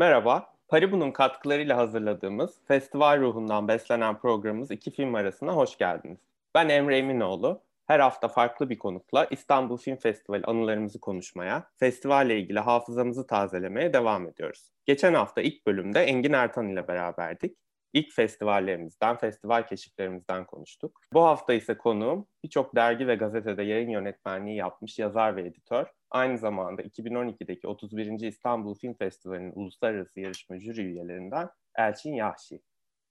Merhaba, Paribu'nun katkılarıyla hazırladığımız festival ruhundan beslenen programımız iki film arasına hoş geldiniz. Ben Emre Eminoğlu. Her hafta farklı bir konukla İstanbul Film Festivali anılarımızı konuşmaya, festivalle ilgili hafızamızı tazelemeye devam ediyoruz. Geçen hafta ilk bölümde Engin Ertan ile beraberdik. İlk festivallerimizden, festival keşiflerimizden konuştuk. Bu hafta ise konuğum birçok dergi ve gazetede yayın yönetmenliği yapmış yazar ve editör. Aynı zamanda 2012'deki 31. İstanbul Film Festivali'nin uluslararası yarışma jüri üyelerinden Elçin Yahşi.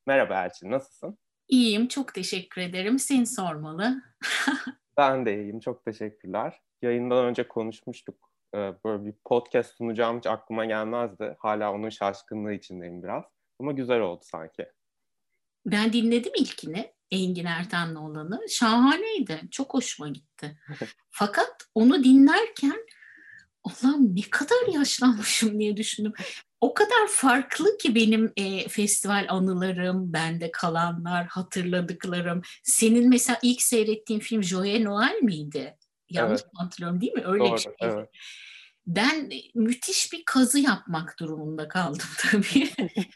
Merhaba Elçin, nasılsın? İyiyim, çok teşekkür ederim. Seni sormalı. ben de iyiyim, çok teşekkürler. Yayından önce konuşmuştuk. Ee, böyle bir podcast sunacağım hiç aklıma gelmezdi. Hala onun şaşkınlığı içindeyim biraz. Ama güzel oldu sanki. Ben dinledim ilkini. Engin Ertan'la olanı. Şahaneydi. Çok hoşuma gitti. Fakat onu dinlerken Allah'ım ne kadar yaşlanmışım diye düşündüm. O kadar farklı ki benim e, festival anılarım, bende kalanlar, hatırladıklarım. Senin mesela ilk seyrettiğin film Joye Noel miydi? Yanlış evet. hatırlıyorum değil mi? Öyle Doğru, bir şey. Evet ben müthiş bir kazı yapmak durumunda kaldım tabii.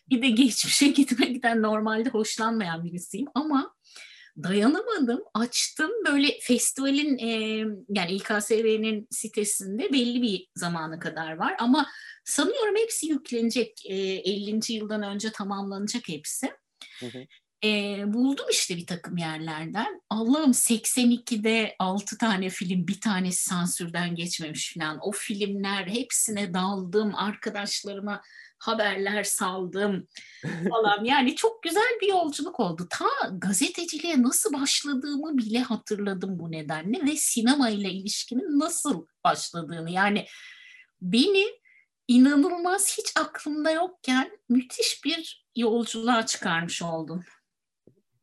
bir de geçmişe gitmekten normalde hoşlanmayan birisiyim ama dayanamadım. Açtım böyle festivalin e, yani İKSV'nin sitesinde belli bir zamana kadar var ama sanıyorum hepsi yüklenecek. E, 50. yıldan önce tamamlanacak hepsi. Hı hı e, buldum işte bir takım yerlerden. Allah'ım 82'de 6 tane film bir tanesi sansürden geçmemiş falan. O filmler hepsine daldım. Arkadaşlarıma haberler saldım falan. Yani çok güzel bir yolculuk oldu. Ta gazeteciliğe nasıl başladığımı bile hatırladım bu nedenle ve sinema ile ilişkimin nasıl başladığını. Yani beni inanılmaz hiç aklımda yokken müthiş bir yolculuğa çıkarmış oldum.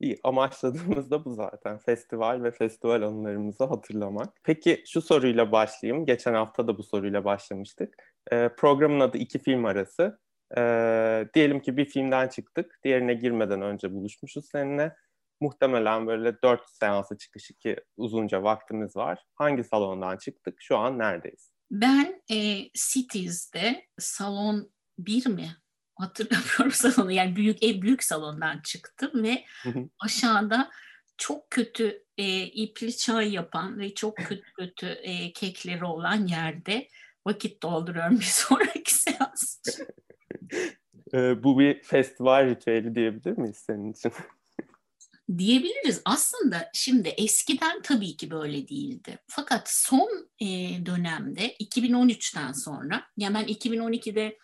İyi, amaçladığımız da bu zaten. Festival ve festival anılarımızı hatırlamak. Peki şu soruyla başlayayım. Geçen hafta da bu soruyla başlamıştık. Ee, programın adı iki film arası. Ee, diyelim ki bir filmden çıktık. Diğerine girmeden önce buluşmuşuz seninle. Muhtemelen böyle dört seansı çıkışı ki uzunca vaktimiz var. Hangi salondan çıktık? Şu an neredeyiz? Ben e, Cities'de salon bir mi? Hatırlamıyorum salonu yani büyük ev büyük salondan çıktım ve aşağıda çok kötü e, ipli çay yapan ve çok kötü kötü e, kekleri olan yerde vakit dolduruyorum bir sonraki seans e, bu bir festival ritüeli diyebilir miyiz senin için? Diyebiliriz. Aslında şimdi eskiden tabii ki böyle değildi. Fakat son e, dönemde 2013'ten sonra, yani ben 2012'de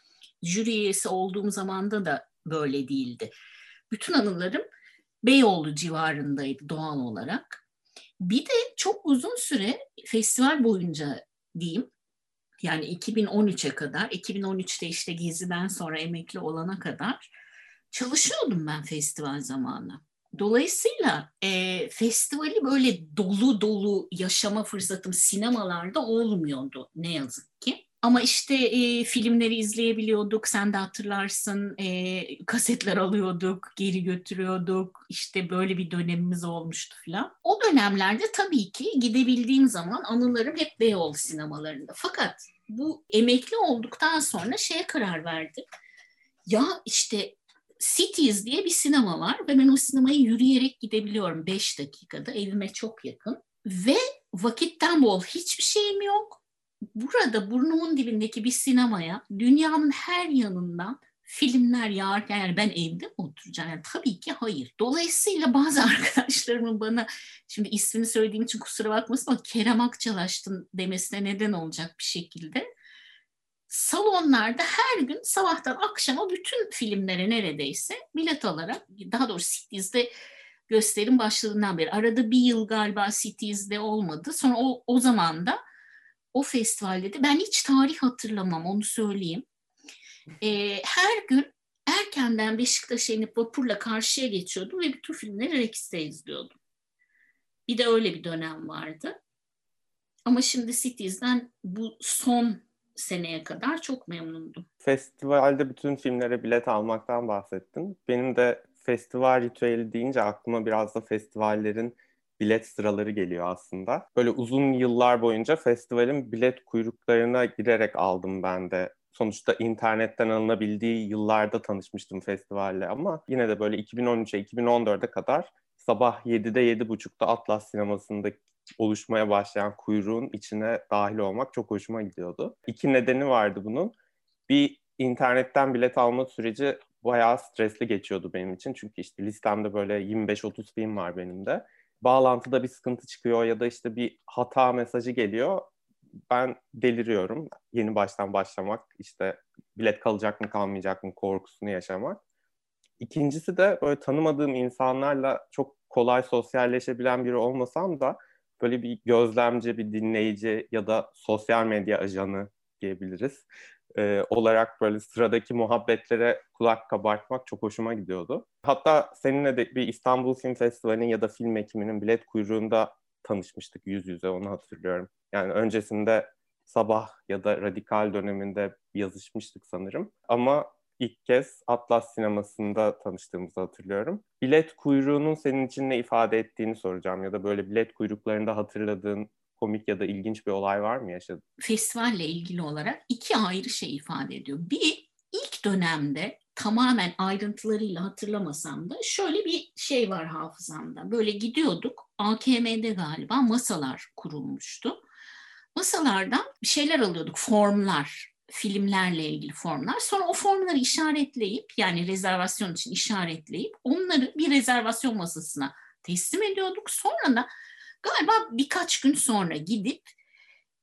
jüri üyesi olduğum zamanda da böyle değildi. Bütün anılarım Beyoğlu civarındaydı doğal olarak. Bir de çok uzun süre festival boyunca diyeyim, yani 2013'e kadar, 2013'te işte Gezi'den sonra emekli olana kadar çalışıyordum ben festival zamanı. Dolayısıyla e, festivali böyle dolu dolu yaşama fırsatım sinemalarda olmuyordu ne yazık ki. Ama işte e, filmleri izleyebiliyorduk, sen de hatırlarsın, e, kasetler alıyorduk, geri götürüyorduk, işte böyle bir dönemimiz olmuştu falan. O dönemlerde tabii ki gidebildiğim zaman anılarım hep Beyoğlu sinemalarında. Fakat bu emekli olduktan sonra şeye karar verdim. Ya işte Cities diye bir sinema var ve ben o sinemaya yürüyerek gidebiliyorum 5 dakikada, evime çok yakın. Ve vakitten bol hiçbir şeyim yok burada burnumun dibindeki bir sinemaya dünyanın her yanından filmler yağarken yani ben evde mi oturacağım? Yani tabii ki hayır. Dolayısıyla bazı arkadaşlarımın bana şimdi ismini söylediğim için kusura bakmasın ama Kerem Akçalaştın demesine neden olacak bir şekilde salonlarda her gün sabahtan akşama bütün filmlere neredeyse bilet alarak daha doğrusu Cities'de gösterim başladığından beri arada bir yıl galiba Cities'de olmadı. Sonra o, o zaman da o festivalde de ben hiç tarih hatırlamam onu söyleyeyim. E, her gün erkenden Beşiktaş'a inip vapurla karşıya geçiyordum ve bütün filmleri Rex'te izliyordum. Bir de öyle bir dönem vardı. Ama şimdi Cities'den bu son seneye kadar çok memnundum. Festivalde bütün filmlere bilet almaktan bahsettin. Benim de festival ritüeli deyince aklıma biraz da festivallerin bilet sıraları geliyor aslında. Böyle uzun yıllar boyunca festivalin bilet kuyruklarına girerek aldım ben de sonuçta internetten alınabildiği yıllarda tanışmıştım festivalle ama yine de böyle 2013'e 2014'e kadar sabah 7'de 7.30'da Atlas sinemasında oluşmaya başlayan kuyruğun içine dahil olmak çok hoşuma gidiyordu. İki nedeni vardı bunun. Bir internetten bilet alma süreci bayağı stresli geçiyordu benim için. Çünkü işte listemde böyle 25-30 film var benim de. Bağlantıda bir sıkıntı çıkıyor ya da işte bir hata mesajı geliyor. Ben deliriyorum. Yeni baştan başlamak, işte bilet kalacak mı kalmayacak mı korkusunu yaşamak. İkincisi de böyle tanımadığım insanlarla çok kolay sosyalleşebilen biri olmasam da böyle bir gözlemci, bir dinleyici ya da sosyal medya ajanı diyebiliriz e, olarak böyle sıradaki muhabbetlere kulak kabartmak çok hoşuma gidiyordu. Hatta seninle de bir İstanbul Film Festivali'nin ya da film ekiminin bilet kuyruğunda tanışmıştık yüz yüze onu hatırlıyorum. Yani öncesinde sabah ya da radikal döneminde yazışmıştık sanırım. Ama ilk kez Atlas sinemasında tanıştığımızı hatırlıyorum. Bilet kuyruğunun senin için ne ifade ettiğini soracağım ya da böyle bilet kuyruklarında hatırladığın komik ya da ilginç bir olay var mı yaşadın? Festivalle ilgili olarak iki ayrı şey ifade ediyor. Bir, ilk dönemde tamamen ayrıntılarıyla hatırlamasam da şöyle bir şey var hafızamda. Böyle gidiyorduk, AKM'de galiba masalar kurulmuştu. Masalardan bir şeyler alıyorduk, formlar, filmlerle ilgili formlar. Sonra o formları işaretleyip yani rezervasyon için işaretleyip onları bir rezervasyon masasına teslim ediyorduk. Sonra da galiba birkaç gün sonra gidip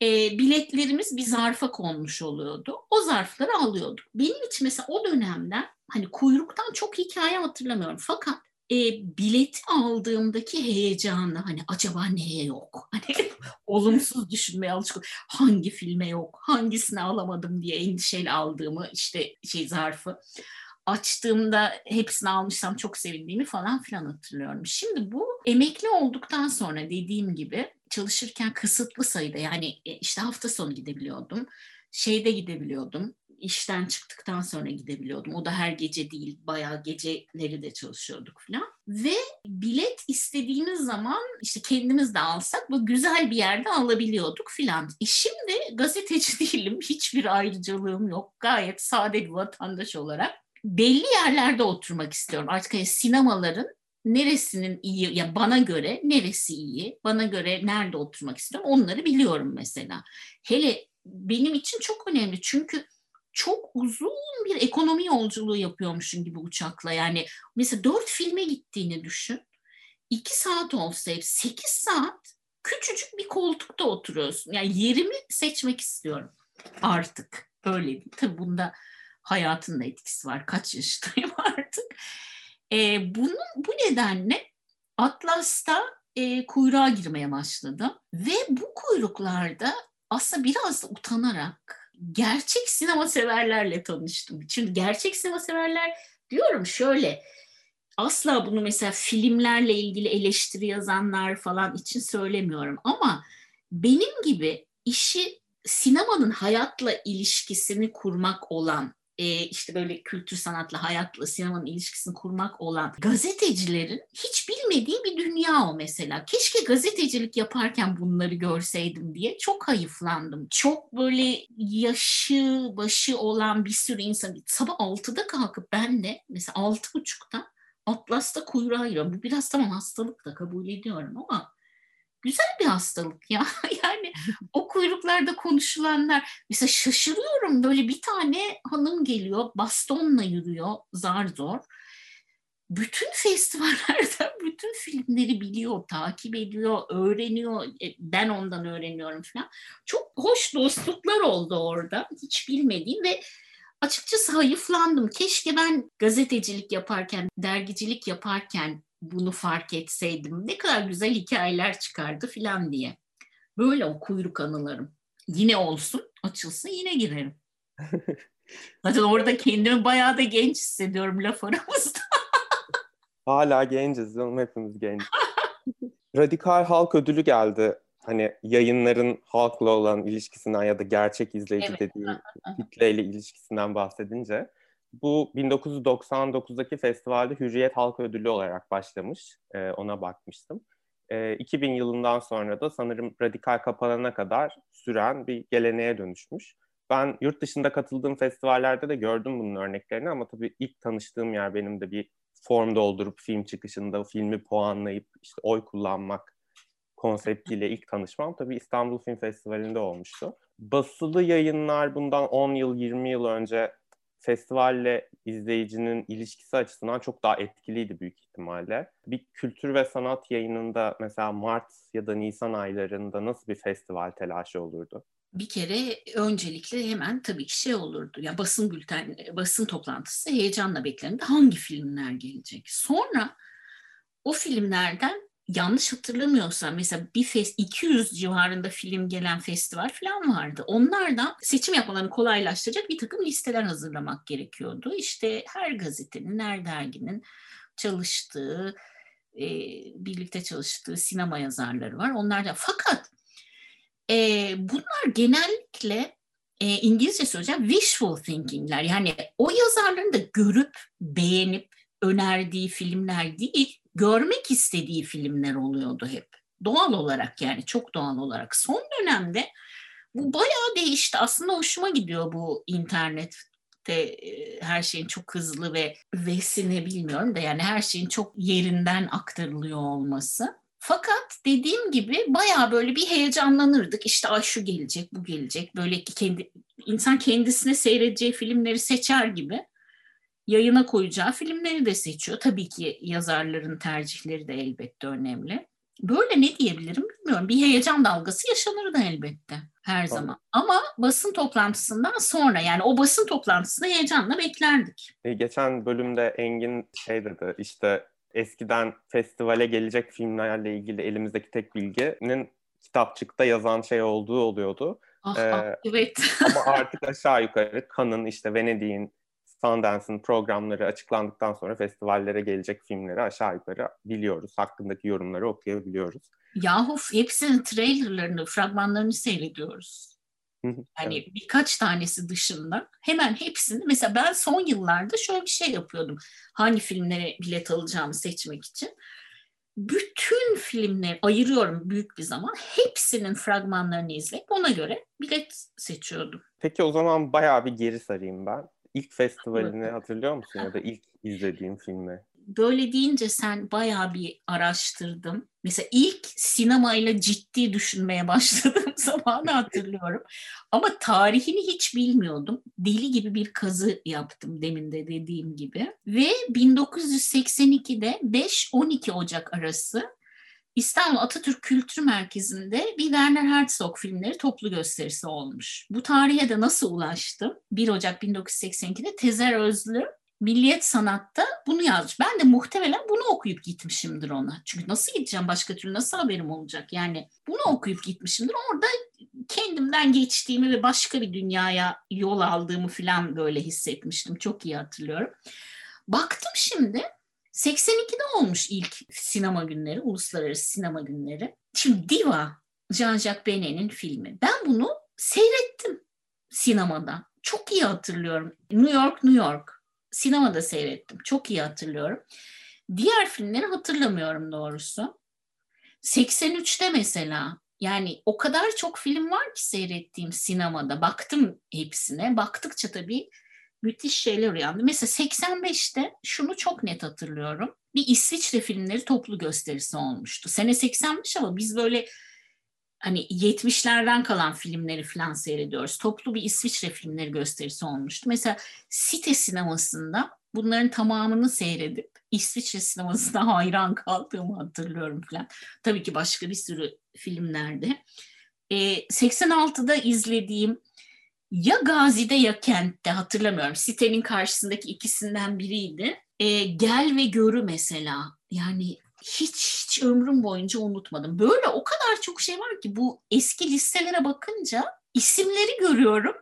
e, biletlerimiz bir zarfa konmuş oluyordu. O zarfları alıyorduk. Benim için mesela o dönemden hani kuyruktan çok hikaye hatırlamıyorum. Fakat e, bileti aldığımdaki heyecanı hani acaba neye yok? Hani olumsuz düşünmeye alışık. Hangi filme yok? Hangisini alamadım diye endişeyle aldığımı işte şey zarfı açtığımda hepsini almışsam çok sevindiğimi falan filan hatırlıyorum. Şimdi bu emekli olduktan sonra dediğim gibi çalışırken kısıtlı sayıda yani e, işte hafta sonu gidebiliyordum. Şeyde gidebiliyordum. İşten çıktıktan sonra gidebiliyordum. O da her gece değil, bayağı geceleri de çalışıyorduk falan. Ve bilet istediğimiz zaman işte kendimiz de alsak bu güzel bir yerde alabiliyorduk filan. E şimdi gazeteci değilim, hiçbir ayrıcalığım yok. Gayet sade bir vatandaş olarak belli yerlerde oturmak istiyorum. Artık hani sinemaların neresinin iyi ya bana göre neresi iyi, bana göre nerede oturmak istiyorum onları biliyorum mesela. Hele benim için çok önemli çünkü çok uzun bir ekonomi yolculuğu yapıyormuşsun gibi uçakla. Yani mesela dört filme gittiğini düşün. İki saat olsa hep sekiz saat küçücük bir koltukta oturuyorsun. Yani yerimi seçmek istiyorum artık. Öyle değil. Tabii bunda hayatın da etkisi var. Kaç yaşındayım artık. E, bunun, bu nedenle Atlas'ta e, kuyruğa girmeye başladım. Ve bu kuyruklarda aslında biraz da utanarak gerçek sinema severlerle tanıştım. Çünkü gerçek sinema severler diyorum şöyle asla bunu mesela filmlerle ilgili eleştiri yazanlar falan için söylemiyorum ama benim gibi işi sinemanın hayatla ilişkisini kurmak olan e, işte böyle kültür sanatla, hayatla, sinemanın ilişkisini kurmak olan gazetecilerin hiç bilmediği bir dünya o mesela. Keşke gazetecilik yaparken bunları görseydim diye çok hayıflandım. Çok böyle yaşı, başı olan bir sürü insan sabah 6'da kalkıp ben de mesela 6.30'da Atlas'ta kuyruğa giriyorum. Bu biraz tamam hastalık da kabul ediyorum ama güzel bir hastalık ya. yani o kuyruklarda konuşulanlar mesela şaşırıyorum böyle bir tane hanım geliyor bastonla yürüyor zar zor. Bütün festivallerde bütün filmleri biliyor, takip ediyor, öğreniyor. E, ben ondan öğreniyorum falan. Çok hoş dostluklar oldu orada. Hiç bilmediğim ve açıkçası hayıflandım. Keşke ben gazetecilik yaparken, dergicilik yaparken bunu fark etseydim ne kadar güzel hikayeler çıkardı filan diye. Böyle o kuyruk anılarım. Yine olsun, açılsın yine girerim. Zaten orada kendimi bayağı da genç hissediyorum laf aramızda. Hala genciz canım hepimiz genç. Radikal Halk Ödülü geldi. Hani yayınların halkla olan ilişkisinden ya da gerçek izleyici evet. dediği kitleyle ilişkisinden bahsedince bu 1999'daki festivalde Hürriyet Halk Ödülü olarak başlamış. E, ona bakmıştım. E, 2000 yılından sonra da sanırım radikal kapanana kadar süren bir geleneğe dönüşmüş. Ben yurt dışında katıldığım festivallerde de gördüm bunun örneklerini ama tabii ilk tanıştığım yer benim de bir form doldurup film çıkışında filmi puanlayıp işte oy kullanmak konseptiyle ilk tanışmam tabii İstanbul Film Festivali'nde olmuştu. Basılı yayınlar bundan 10 yıl 20 yıl önce festivalle izleyicinin ilişkisi açısından çok daha etkiliydi büyük ihtimalle. Bir kültür ve sanat yayınında mesela Mart ya da Nisan aylarında nasıl bir festival telaşı olurdu? bir kere öncelikle hemen tabii ki şey olurdu. Ya basın bülten, basın toplantısı heyecanla beklendi. Hangi filmler gelecek? Sonra o filmlerden yanlış hatırlamıyorsam mesela bir fest 200 civarında film gelen festival falan vardı. Onlardan seçim yapmalarını kolaylaştıracak bir takım listeler hazırlamak gerekiyordu. İşte her gazetenin, her derginin çalıştığı, e, birlikte çalıştığı sinema yazarları var. Onlardan fakat e, bunlar genellikle e, İngilizce söyleyeceğim wishful thinking'ler. Yani o yazarların da görüp beğenip önerdiği filmler değil, görmek istediği filmler oluyordu hep. Doğal olarak yani çok doğal olarak. Son dönemde bu bayağı değişti. Aslında hoşuma gidiyor bu internette her şeyin çok hızlı ve vesine bilmiyorum da yani her şeyin çok yerinden aktarılıyor olması. Fakat dediğim gibi bayağı böyle bir heyecanlanırdık. İşte ay şu gelecek, bu gelecek. Böyle kendi insan kendisine seyredeceği filmleri seçer gibi yayına koyacağı filmleri de seçiyor. Tabii ki yazarların tercihleri de elbette önemli. Böyle ne diyebilirim bilmiyorum. Bir heyecan dalgası yaşanır da elbette her tamam. zaman. Ama basın toplantısından sonra yani o basın toplantısını heyecanla beklerdik. E, geçen bölümde Engin şey dedi işte eskiden festivale gelecek filmlerle ilgili elimizdeki tek bilginin kitapçıkta yazan şey olduğu oluyordu. Ah, ee, ah, evet. ama artık aşağı yukarı Cannes'ın işte Venedik'in Sundance'ın programları açıklandıktan sonra festivallere gelecek filmleri aşağı yukarı biliyoruz. Hakkındaki yorumları okuyabiliyoruz. Yahu hepsinin trailerlarını, fragmanlarını seyrediyoruz. Hani evet. birkaç tanesi dışında hemen hepsini mesela ben son yıllarda şöyle bir şey yapıyordum. Hangi filmlere bilet alacağımı seçmek için. Bütün filmleri ayırıyorum büyük bir zaman. Hepsinin fragmanlarını izleyip ona göre bilet seçiyordum. Peki o zaman bayağı bir geri sarayım ben. İlk festivalini hatırlıyor musun ya da ilk izlediğin filmi? böyle deyince sen bayağı bir araştırdım. Mesela ilk sinemayla ciddi düşünmeye başladığım zamanı hatırlıyorum. Ama tarihini hiç bilmiyordum. Deli gibi bir kazı yaptım demin de dediğim gibi. Ve 1982'de 5-12 Ocak arası İstanbul Atatürk Kültür Merkezi'nde bir Werner Herzog filmleri toplu gösterisi olmuş. Bu tarihe de nasıl ulaştım? 1 Ocak 1982'de Tezer Özlü Milliyet Sanat'ta bunu yazmış. Ben de muhtemelen bunu okuyup gitmişimdir ona. Çünkü nasıl gideceğim başka türlü nasıl haberim olacak? Yani bunu okuyup gitmişimdir. Orada kendimden geçtiğimi ve başka bir dünyaya yol aldığımı falan böyle hissetmiştim. Çok iyi hatırlıyorum. Baktım şimdi 82'de olmuş ilk sinema günleri, uluslararası sinema günleri. Şimdi Diva, Jean-Jacques Benet'in filmi. Ben bunu seyrettim sinemada. Çok iyi hatırlıyorum. New York, New York sinemada seyrettim. Çok iyi hatırlıyorum. Diğer filmleri hatırlamıyorum doğrusu. 83'te mesela yani o kadar çok film var ki seyrettiğim sinemada. Baktım hepsine. Baktıkça tabii müthiş şeyler uyandı. Mesela 85'te şunu çok net hatırlıyorum. Bir İsviçre filmleri toplu gösterisi olmuştu. Sene 85 ama biz böyle hani 70'lerden kalan filmleri falan seyrediyoruz. Toplu bir İsviçre filmleri gösterisi olmuştu. Mesela Site sinemasında bunların tamamını seyredip İsviçre sinemasına hayran kaldığımı hatırlıyorum falan. Tabii ki başka bir sürü filmlerde. E, 86'da izlediğim ya Gazi'de ya Kent'te hatırlamıyorum. Sitenin karşısındaki ikisinden biriydi. E, Gel ve Görü mesela. Yani hiç hiç ömrüm boyunca unutmadım. Böyle o kadar çok şey var ki bu eski listelere bakınca isimleri görüyorum.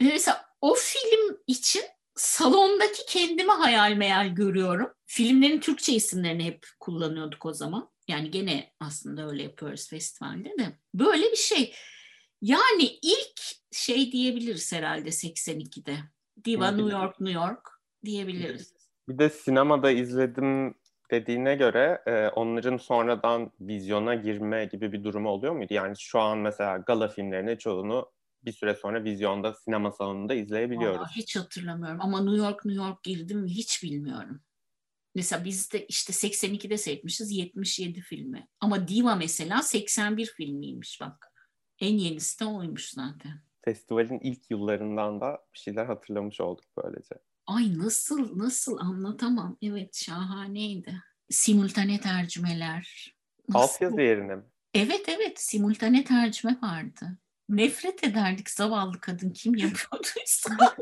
Mesela o film için salondaki kendimi hayal meyal görüyorum. Filmlerin Türkçe isimlerini hep kullanıyorduk o zaman. Yani gene aslında öyle yapıyoruz festivalde de. Böyle bir şey. Yani ilk şey diyebiliriz herhalde 82'de. Diva New York, New York diyebiliriz. Bir de sinemada izledim dediğine göre e, onların sonradan vizyona girme gibi bir durumu oluyor muydu? Yani şu an mesela gala filmlerinin çoğunu bir süre sonra vizyonda sinema salonunda izleyebiliyoruz. Vallahi hiç hatırlamıyorum ama New York New York girdim mi hiç bilmiyorum. Mesela biz de işte 82'de seyretmişiz 77 filmi. Ama Diva mesela 81 filmiymiş bak. En yenisi de oymuş zaten. Festivalin ilk yıllarından da bir şeyler hatırlamış olduk böylece. Ay nasıl nasıl anlatamam. Evet şahaneydi. Simultane tercümeler. Alt yazı yerine mi? Evet evet simultane tercüme vardı. Nefret ederdik zavallı kadın kim yapıyorduysa.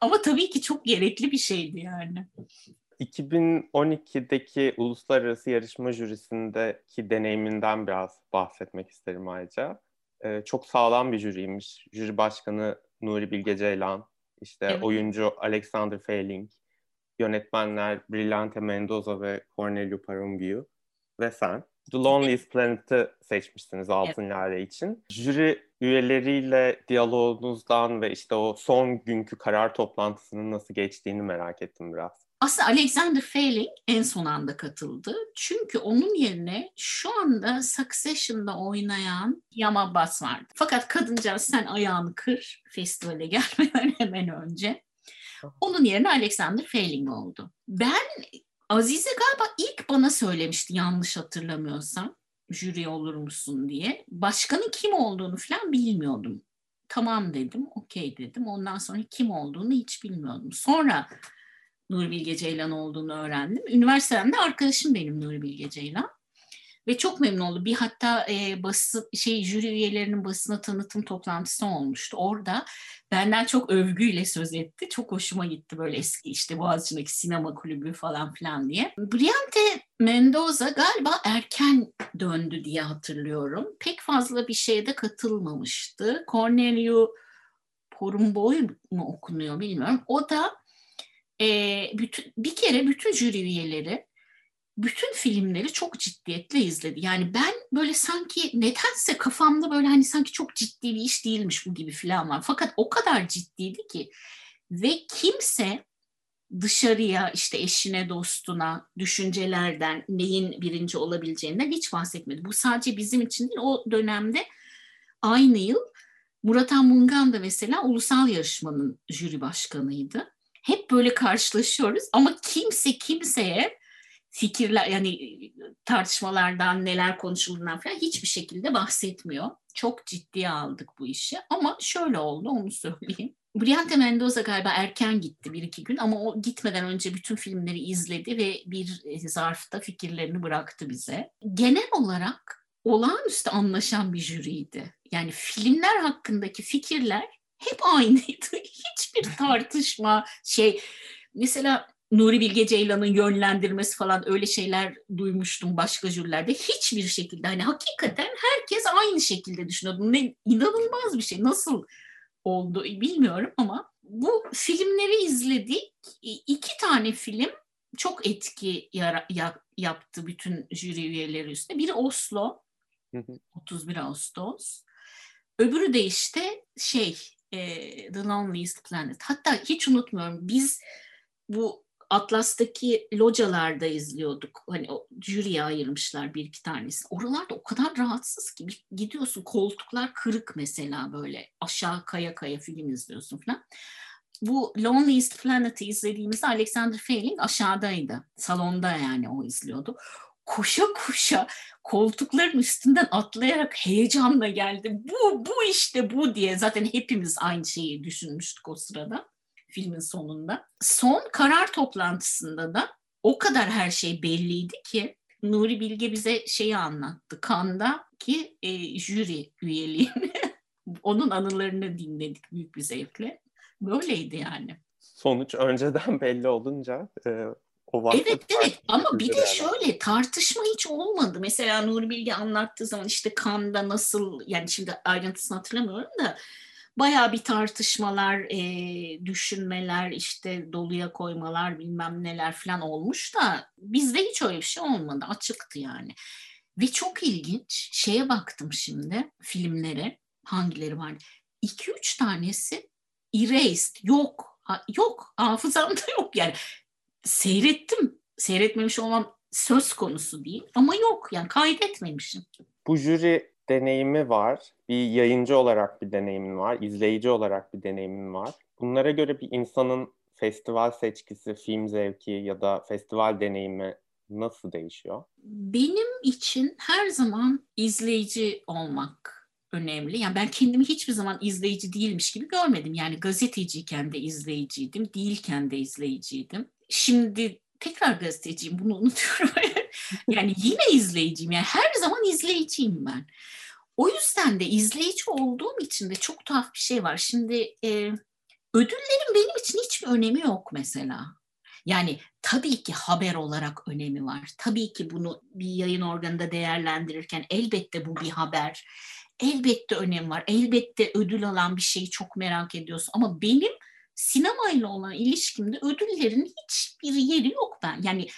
Ama tabii ki çok gerekli bir şeydi yani. 2012'deki uluslararası yarışma jürisindeki deneyiminden biraz bahsetmek isterim ayrıca. Ee, çok sağlam bir jüriymiş. Jüri başkanı Nuri Bilge Ceylan, işte evet. oyuncu Alexander Feiling, yönetmenler Brillante Mendoza ve Cornelio Parumbiu ve sen. The Loneliest Planet'ı seçmişsiniz Altın evet. Lale için. Jüri üyeleriyle diyaloğunuzdan ve işte o son günkü karar toplantısının nasıl geçtiğini merak ettim biraz. Aslında Alexander Feiling en son anda katıldı. Çünkü onun yerine şu anda Succession'da oynayan Yama Bass vardı. Fakat kadıncağız sen ayağını kır festivale gelmeden hemen önce. Onun yerine Alexander Feiling oldu. Ben Azize galiba ilk bana söylemişti yanlış hatırlamıyorsam jüri olur musun diye. Başkanın kim olduğunu falan bilmiyordum. Tamam dedim, okey dedim. Ondan sonra kim olduğunu hiç bilmiyordum. Sonra Nuri Bilge Ceylan olduğunu öğrendim. Üniversitede arkadaşım benim Nuri Bilge Ceylan. Ve çok memnun oldu. Bir hatta e, bası, şey jüri üyelerinin basına tanıtım toplantısı olmuştu. Orada benden çok övgüyle söz etti. Çok hoşuma gitti böyle eski işte Boğaziçi'ndeki sinema kulübü falan filan diye. Briante Mendoza galiba erken döndü diye hatırlıyorum. Pek fazla bir şeyde katılmamıştı. Cornelio Porumboy mu okunuyor bilmiyorum. O da e, bütün, bir kere bütün jüri üyeleri bütün filmleri çok ciddiyetle izledi. Yani ben böyle sanki nedense kafamda böyle hani sanki çok ciddi bir iş değilmiş bu gibi falan var. Fakat o kadar ciddiydi ki ve kimse dışarıya işte eşine dostuna düşüncelerden neyin birinci olabileceğinden hiç bahsetmedi. Bu sadece bizim için değil o dönemde aynı yıl Murat Mungan da mesela ulusal yarışmanın jüri başkanıydı. Hep böyle karşılaşıyoruz ama kimse kimseye fikirler yani tartışmalardan neler konuşulduğundan falan hiçbir şekilde bahsetmiyor. Çok ciddiye aldık bu işi ama şöyle oldu onu söyleyeyim. Briante Mendoza galiba erken gitti bir iki gün ama o gitmeden önce bütün filmleri izledi ve bir zarfta fikirlerini bıraktı bize. Genel olarak olağanüstü anlaşan bir jüriydi. Yani filmler hakkındaki fikirler hep aynıydı. Hiçbir tartışma şey mesela Nuri Bilge Ceylan'ın yönlendirmesi falan öyle şeyler duymuştum başka jürilerde. Hiçbir şekilde hani hakikaten herkes aynı şekilde düşünüyordu. Ne inanılmaz bir şey. Nasıl oldu bilmiyorum ama bu filmleri izledik. İki tane film çok etki yara, ya, yaptı bütün jüri üyeleri üstüne. Biri Oslo, 31 Ağustos. Öbürü de işte şey, e, The Loneliest Planet. Hatta hiç unutmuyorum biz bu Atlas'taki localarda izliyorduk. Hani o jüriye ayırmışlar bir iki tanesi. Oralarda o kadar rahatsız ki gidiyorsun koltuklar kırık mesela böyle aşağı kaya kaya film izliyorsun falan. Bu Loneliest Planet'i izlediğimizde Alexander Feiling aşağıdaydı. Salonda yani o izliyordu. Koşa koşa koltukların üstünden atlayarak heyecanla geldi. Bu, bu işte bu diye. Zaten hepimiz aynı şeyi düşünmüştük o sırada filmin sonunda. Son karar toplantısında da o kadar her şey belliydi ki Nuri Bilge bize şeyi anlattı. Kanda ki e, jüri üyeliğini. Onun anılarını dinledik büyük bir zevkle. Böyleydi yani. Sonuç önceden belli olunca e, o Evet evet ama bir de yani. şöyle tartışma hiç olmadı. Mesela Nuri Bilge anlattığı zaman işte Kanda nasıl yani şimdi ayrıntısını hatırlamıyorum da Bayağı bir tartışmalar, e, düşünmeler, işte doluya koymalar bilmem neler falan olmuş da bizde hiç öyle bir şey olmadı. Açıktı yani. Ve çok ilginç şeye baktım şimdi filmlere hangileri var. 2-3 tanesi erased yok yok hafızamda yok yani seyrettim seyretmemiş olmam söz konusu değil ama yok yani kaydetmemişim. Bu jüri deneyimi var. Bir yayıncı olarak bir deneyimin var. izleyici olarak bir deneyimin var. Bunlara göre bir insanın festival seçkisi, film zevki ya da festival deneyimi nasıl değişiyor? Benim için her zaman izleyici olmak önemli. Yani ben kendimi hiçbir zaman izleyici değilmiş gibi görmedim. Yani gazeteciyken de izleyiciydim, değilken de izleyiciydim. Şimdi tekrar gazeteciyim bunu unutuyorum. yani yine izleyiciyim. Yani her zaman izleyiciyim ben. O yüzden de izleyici olduğum için de çok tuhaf bir şey var. Şimdi e, ödüllerin benim için hiçbir önemi yok mesela. Yani tabii ki haber olarak önemi var. Tabii ki bunu bir yayın organında değerlendirirken elbette bu bir haber. Elbette önem var. Elbette ödül alan bir şeyi çok merak ediyorsun. Ama benim sinemayla olan ilişkimde ödüllerin hiçbir yeri yok ben. Yani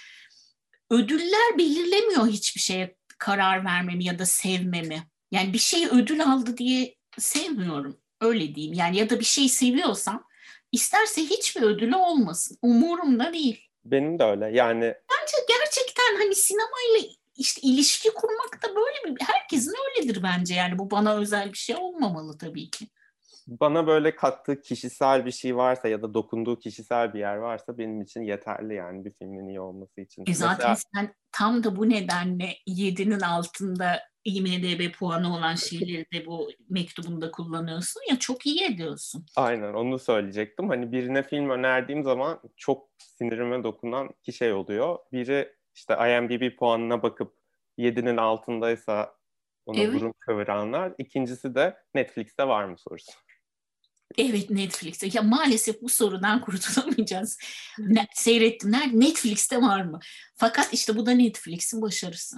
ödüller belirlemiyor hiçbir şeye karar vermemi ya da sevmemi. Yani bir şey ödül aldı diye sevmiyorum. Öyle diyeyim. Yani ya da bir şey seviyorsam isterse hiçbir ödülü olmasın. Umurumda değil. Benim de öyle. Yani bence gerçekten hani sinemayla işte ilişki kurmak da böyle bir herkesin öyledir bence. Yani bu bana özel bir şey olmamalı tabii ki bana böyle kattığı kişisel bir şey varsa ya da dokunduğu kişisel bir yer varsa benim için yeterli yani bir filmin iyi olması için. E zaten Mesela... sen tam da bu nedenle 7'nin altında IMDB puanı olan şeyleri de bu mektubunda kullanıyorsun ya çok iyi ediyorsun. Aynen onu söyleyecektim. Hani birine film önerdiğim zaman çok sinirime dokunan iki şey oluyor. Biri işte IMDb puanına bakıp 7'nin altındaysa ona evet. burun kıvıranlar. İkincisi de Netflix'te var mı sorusu. Evet Netflix'te. Ya maalesef bu sorudan kurtulamayacağız. Ne, seyrettim. Nerede? Netflix'te var mı? Fakat işte bu da Netflix'in başarısı.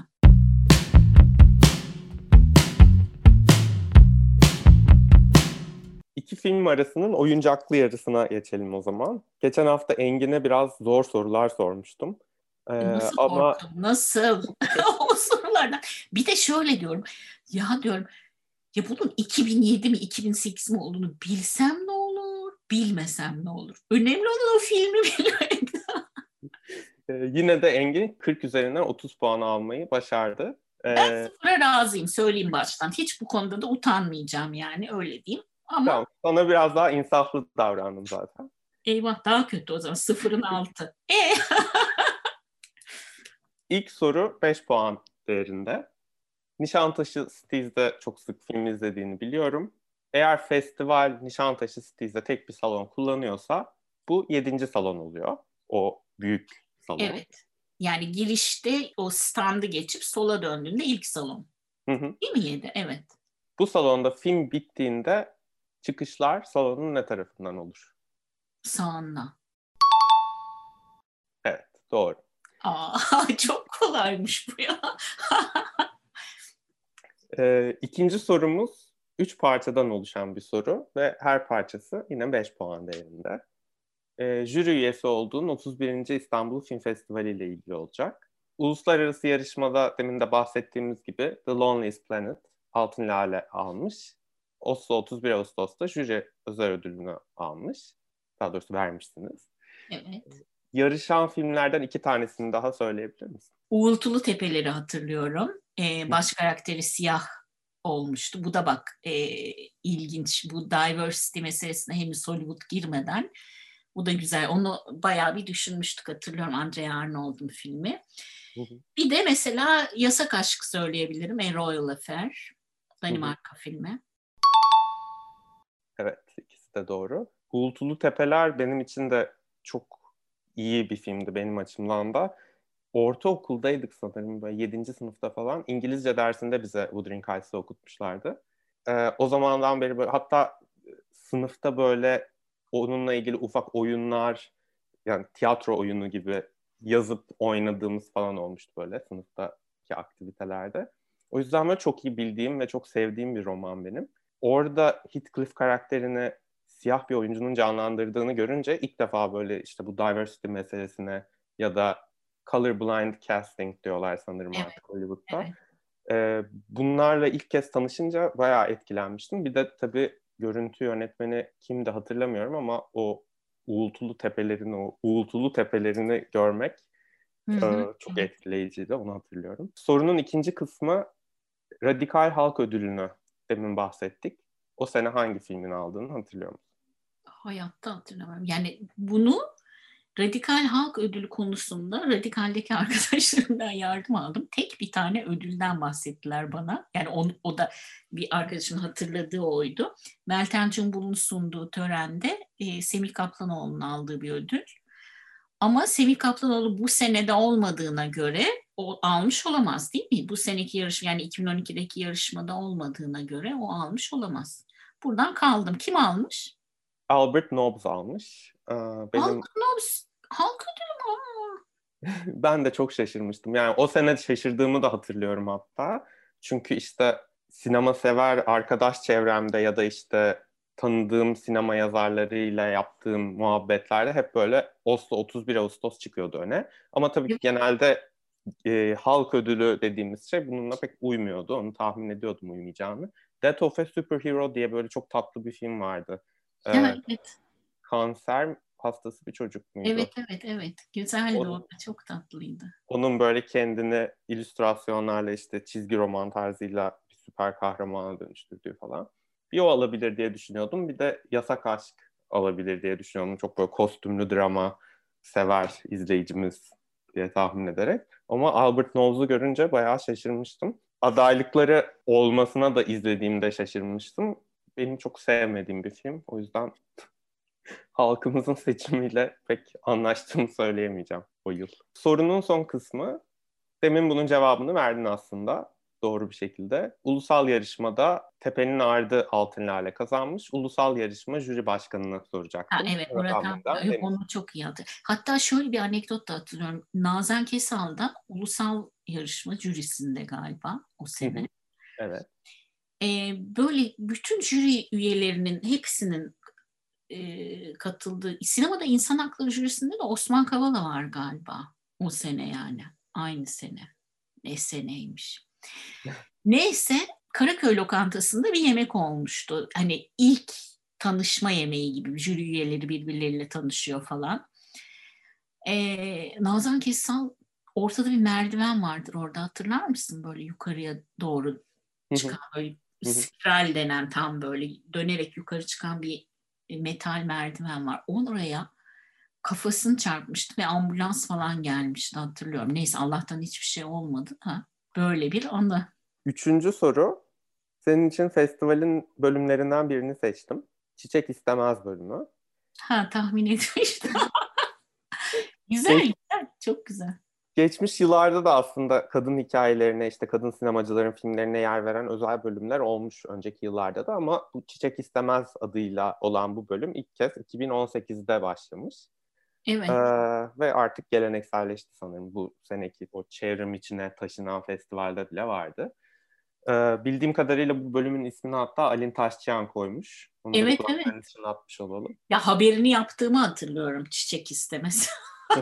İki film arasının oyuncaklı yarısına geçelim o zaman. Geçen hafta Engin'e biraz zor sorular sormuştum. Ee, Nasıl ama... korktum? Nasıl? o sorulardan. Bir de şöyle diyorum. Ya diyorum ya bunun 2007 mi 2008 mi olduğunu bilsem ne olur, bilmesem ne olur. Önemli olan o filmi bilmek. ee, yine de Engin 40 üzerinden 30 puan almayı başardı. Ee, ben sıfıra razıyım söyleyeyim baştan. Hiç bu konuda da utanmayacağım yani öyle diyeyim. Ama... Tamam, sana biraz daha insaflı davrandım zaten. Eyvah daha kötü o zaman sıfırın altı. E? İlk soru 5 puan değerinde. Nişantaşı Cities'de çok sık film izlediğini biliyorum. Eğer festival Nişantaşı Cities'de tek bir salon kullanıyorsa bu yedinci salon oluyor. O büyük salon. Evet. Yani girişte o standı geçip sola döndüğünde ilk salon. Hı hı. Değil mi yedi? Evet. Bu salonda film bittiğinde çıkışlar salonun ne tarafından olur? Sağında. Evet, doğru. Aa, çok kolaymış bu ya. Ee, ikinci sorumuz üç parçadan oluşan bir soru ve her parçası yine 5 puan değerinde. Ee, jüri üyesi olduğun 31. İstanbul Film Festivali ile ilgili olacak. Uluslararası yarışmada demin de bahsettiğimiz gibi The Loneliest Planet Altın Lale almış. Oslo 31 Ağustos'ta jüri özel ödülünü almış. Daha doğrusu vermişsiniz. Evet. Yarışan filmlerden iki tanesini daha söyleyebilir misin? Uğultulu Tepeleri hatırlıyorum e, baş karakteri siyah olmuştu. Bu da bak e, ilginç. Bu diversity meselesine henüz Hollywood girmeden. Bu da güzel. Onu bayağı bir düşünmüştük hatırlıyorum Andrea Arnold'un filmi. Bir de mesela Yasak Aşk söyleyebilirim. A Royal Affair. Danimarka filmi. Evet ikisi de doğru. Uğultulu Tepeler benim için de çok iyi bir filmdi benim açımdan da ortaokuldaydık sanırım böyle 7. sınıfta falan. İngilizce dersinde bize Wuthering Heights'ı okutmuşlardı. Ee, o zamandan beri böyle hatta sınıfta böyle onunla ilgili ufak oyunlar yani tiyatro oyunu gibi yazıp oynadığımız falan olmuştu böyle sınıftaki aktivitelerde. O yüzden böyle çok iyi bildiğim ve çok sevdiğim bir roman benim. Orada Heathcliff karakterini siyah bir oyuncunun canlandırdığını görünce ilk defa böyle işte bu diversity meselesine ya da colorblind casting diyorlar sanırım evet. artık Hollywood'da. Evet. Ee, bunlarla ilk kez tanışınca bayağı etkilenmiştim. Bir de tabii görüntü yönetmeni kimdi hatırlamıyorum ama o uğultulu tepelerini, o uğultulu tepelerini görmek hı hı. E, çok etkileyiciydi. Onu hatırlıyorum. Sorunun ikinci kısmı Radikal Halk Ödülünü demin bahsettik. O sene hangi filmin aldığını hatırlıyor musun? Hayatta hatırlamıyorum. Yani bunu Radikal Halk Ödülü konusunda Radikal'deki arkadaşlarımdan yardım aldım. Tek bir tane ödülden bahsettiler bana. Yani on, o da bir arkadaşımın hatırladığı oydu. Meltem Cumbul'un sunduğu törende e, Semih Kaplanoğlu'nun aldığı bir ödül. Ama Semih Kaplanoğlu bu senede olmadığına göre o almış olamaz değil mi? Bu seneki yarışma yani 2012'deki yarışmada olmadığına göre o almış olamaz. Buradan kaldım. Kim almış? Albert Nobbs almış. Benim... Halk Nobbs halk ödülü mü? ben de çok şaşırmıştım. Yani o sene şaşırdığımı da hatırlıyorum hatta. Çünkü işte sinema sever arkadaş çevremde ya da işte tanıdığım sinema yazarlarıyla yaptığım muhabbetlerde hep böyle Oslo 31 Ağustos çıkıyordu öne. Ama tabii ki genelde e, halk ödülü dediğimiz şey bununla pek uymuyordu. Onu tahmin ediyordum uymayacağını. Death of a Superhero diye böyle çok tatlı bir film vardı. Ee, evet. Kanser hastası bir çocuk muydu? Evet evet evet. Güzeldi o, o çok tatlıydı. Onun böyle kendini illüstrasyonlarla işte çizgi roman tarzıyla bir süper kahramana dönüştürdüğü falan. Bir o alabilir diye düşünüyordum. Bir de Yasak Aşk alabilir diye düşünüyordum. Çok böyle kostümlü drama sever izleyicimiz diye tahmin ederek. Ama Albert Nolls'u görünce bayağı şaşırmıştım. Adaylıkları olmasına da izlediğimde şaşırmıştım. Benim çok sevmediğim bir film. O yüzden halkımızın seçimiyle pek anlaştığımı söyleyemeyeceğim o yıl. Sorunun son kısmı, demin bunun cevabını verdin aslında doğru bir şekilde. Ulusal yarışmada Tepe'nin Ardı Altın Lale kazanmış. Ulusal yarışma jüri başkanına soracaktım. Ha, evet Murat abi onu çok iyi hatırlıyorum. Hatta şöyle bir anekdot da hatırlıyorum. Nazan Kesal da ulusal yarışma jürisinde galiba o sene. evet. Ee, böyle bütün jüri üyelerinin hepsinin e, katıldığı, sinemada insan hakları jürisinde de Osman Kavala var galiba o sene yani. Aynı sene. Ne seneymiş. Neyse Karaköy lokantasında bir yemek olmuştu. Hani ilk tanışma yemeği gibi jüri üyeleri birbirleriyle tanışıyor falan. Ee, Nazan Kesal ortada bir merdiven vardır orada hatırlar mısın? Böyle yukarıya doğru çıkan böyle spiral denen tam böyle dönerek yukarı çıkan bir metal merdiven var. Oraya kafasını çarpmıştı ve ambulans falan gelmişti hatırlıyorum. Neyse Allah'tan hiçbir şey olmadı da böyle bir anı. Üçüncü soru. Senin için festivalin bölümlerinden birini seçtim. Çiçek istemez bölümü. Ha tahmin etmiştim. güzel, güzel, çok güzel. Geçmiş yıllarda da aslında kadın hikayelerine, işte kadın sinemacıların filmlerine yer veren özel bölümler olmuş önceki yıllarda da ama bu Çiçek istemez adıyla olan bu bölüm ilk kez 2018'de başlamış. Evet. Ee, ve artık gelenekselleşti sanırım bu seneki o çevrim içine taşınan festivalde bile vardı. Ee, bildiğim kadarıyla bu bölümün ismini hatta Alin Taşçıyan koymuş. Onu evet evet. atmış olalım. Ya haberini yaptığımı hatırlıyorum çiçek istemez.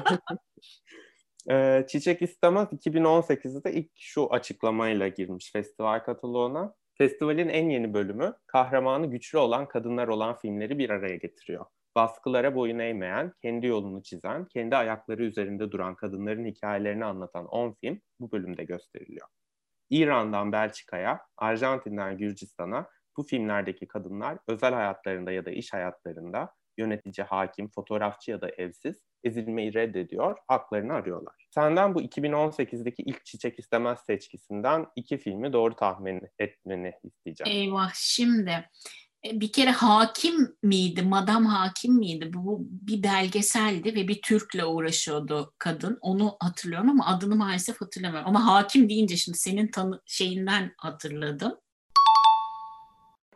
ee, Çiçek istemez 2018'de ilk şu açıklamayla girmiş festival kataloğuna. Festivalin en yeni bölümü kahramanı güçlü olan kadınlar olan filmleri bir araya getiriyor baskılara boyun eğmeyen, kendi yolunu çizen, kendi ayakları üzerinde duran kadınların hikayelerini anlatan 10 film bu bölümde gösteriliyor. İran'dan Belçika'ya, Arjantin'den Gürcistan'a bu filmlerdeki kadınlar özel hayatlarında ya da iş hayatlarında yönetici, hakim, fotoğrafçı ya da evsiz ezilmeyi reddediyor, haklarını arıyorlar. Senden bu 2018'deki ilk Çiçek İstemez seçkisinden iki filmi doğru tahmin etmeni isteyeceğim. Eyvah şimdi e, bir kere hakim miydi, madam hakim miydi? Bu bir belgeseldi ve bir Türk'le uğraşıyordu kadın. Onu hatırlıyorum ama adını maalesef hatırlamıyorum. Ama hakim deyince şimdi senin tanı şeyinden hatırladım.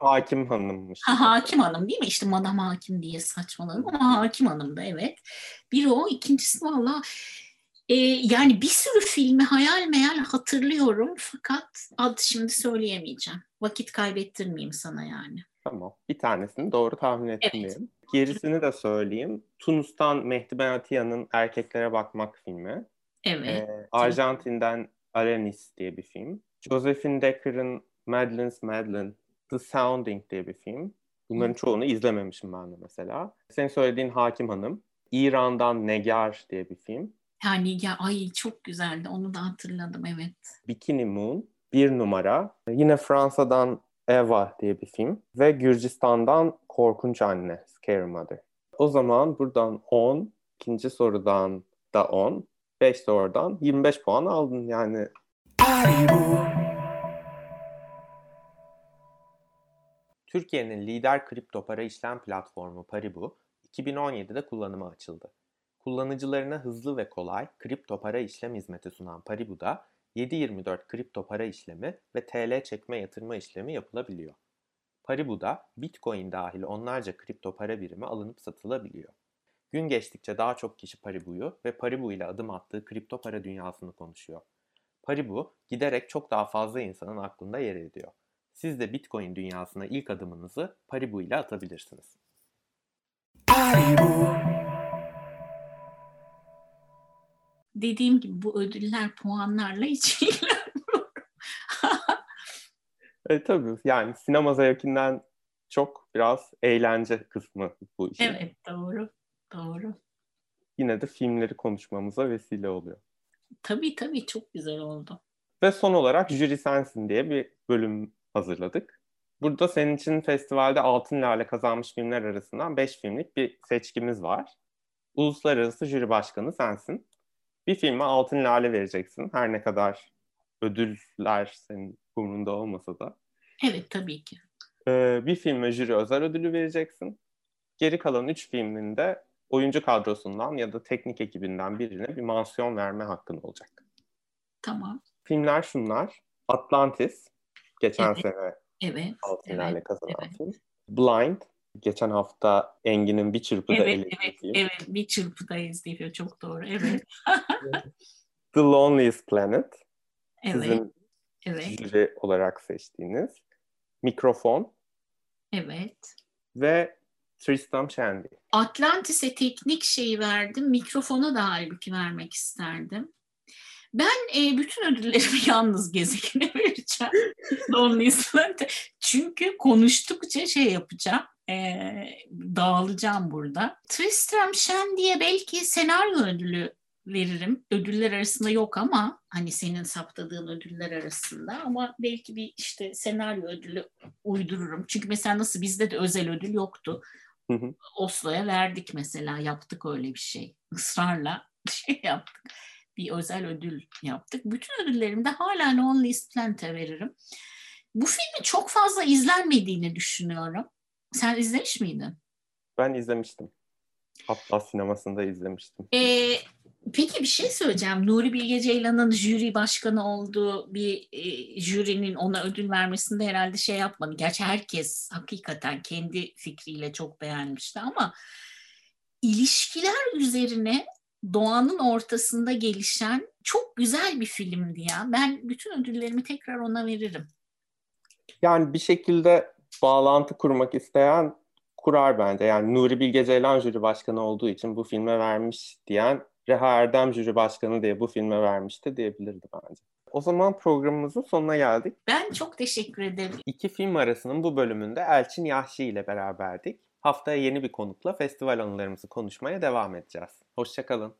Hakim hanımmış. Ha, hakim hanım değil mi? İşte madam hakim diye saçmaladım ama hakim hanım da evet. Bir o, ikincisi valla e, yani bir sürü filmi hayal meyal hatırlıyorum fakat adı şimdi söyleyemeyeceğim. Vakit kaybettirmeyeyim sana yani. Tamam. Bir tanesini doğru tahmin ettim evet. Gerisini de söyleyeyim. Tunus'tan Mehdi Ben Atiya'nın Erkeklere Bakmak filmi. Evet. Ee, Arjantin'den Alanis diye bir film. Josephine Decker'ın Madeline's Madeline, The Sounding diye bir film. Bunların çoğunu izlememişim ben de mesela. Senin söylediğin Hakim Hanım. İran'dan Negar diye bir film. Ha Negar, ay çok güzeldi. Onu da hatırladım evet. Bikini Moon. bir numara. Yine Fransa'dan Eva diye bir film ve Gürcistan'dan Korkunç Anne, Scary Mother. O zaman buradan 10, ikinci sorudan da 10, 5 sorudan 25 puan aldın yani. Türkiye'nin lider kripto para işlem platformu Paribu, 2017'de kullanıma açıldı. Kullanıcılarına hızlı ve kolay kripto para işlem hizmeti sunan Paribu'da 7/24 kripto para işlemi ve TL çekme yatırma işlemi yapılabiliyor. Paribu'da Bitcoin dahil onlarca kripto para birimi alınıp satılabiliyor. Gün geçtikçe daha çok kişi Paribu'yu ve Paribu ile adım attığı kripto para dünyasını konuşuyor. Paribu giderek çok daha fazla insanın aklında yer ediyor. Siz de Bitcoin dünyasına ilk adımınızı Paribu ile atabilirsiniz. Paribu. Dediğim gibi bu ödüller puanlarla hiç e, tabii yani sinema zevkinden çok biraz eğlence kısmı bu işin. Evet doğru. Doğru. Yine de filmleri konuşmamıza vesile oluyor. Tabii tabii çok güzel oldu. Ve son olarak Jüri Sensin diye bir bölüm hazırladık. Burada senin için festivalde Altın Lale kazanmış filmler arasından 5 filmlik bir seçkimiz var. Uluslararası jüri başkanı sensin. Bir filme Altın Lale vereceksin. Her ne kadar ödüller senin burnunda olmasa da. Evet tabii ki. Ee, bir filme jüri özel ödülü vereceksin. Geri kalan 3 filmin de oyuncu kadrosundan ya da teknik ekibinden birine bir mansiyon verme hakkın olacak. Tamam. Filmler şunlar. Atlantis, geçen evet. sene evet. altın evet. kazanan evet. film. Blind, geçen hafta Engin'in bir çırpıda evet, ele evet, evet, bir çırpıda izliyor. Çok doğru. Evet. The Loneliest Planet. Evet. Sizin evet. jüri olarak seçtiğiniz. Mikrofon. Evet. Ve Tristram Shandy. Atlantis'e teknik şeyi verdim. Mikrofona da halbuki vermek isterdim. Ben e, bütün ödüllerimi yalnız gezegene vereceğim. Lonely Island'e. Çünkü konuştukça şey yapacağım. E, dağılacağım burada. Tristram Shandy'ye belki senaryo ödülü veririm. Ödüller arasında yok ama hani senin saptadığın ödüller arasında ama belki bir işte senaryo ödülü uydururum. Çünkü mesela nasıl bizde de özel ödül yoktu. Hı hı. Oslo'ya verdik mesela yaptık öyle bir şey. Israrla şey yaptık. Bir özel ödül yaptık. Bütün ödüllerimde hala List Plant'e veririm. Bu filmi çok fazla izlenmediğini düşünüyorum. Sen izlemiş miydin? Ben izlemiştim. Hatta sinemasında izlemiştim. Ee, peki bir şey söyleyeceğim. Nuri Bilge Ceylan'ın jüri başkanı olduğu bir e, jürinin ona ödül vermesinde herhalde şey yapmadı. Gerçi herkes hakikaten kendi fikriyle çok beğenmişti ama ilişkiler üzerine doğanın ortasında gelişen çok güzel bir filmdi ya. Ben bütün ödüllerimi tekrar ona veririm. Yani bir şekilde bağlantı kurmak isteyen kurar bence. Yani Nuri Bilge Ceylan jüri başkanı olduğu için bu filme vermiş diyen Reha Erdem jüri başkanı diye bu filme vermişti diyebilirdi bence. O zaman programımızın sonuna geldik. Ben çok teşekkür ederim. İki film arasının bu bölümünde Elçin Yahşi ile beraberdik. Haftaya yeni bir konukla festival anılarımızı konuşmaya devam edeceğiz. Hoşçakalın.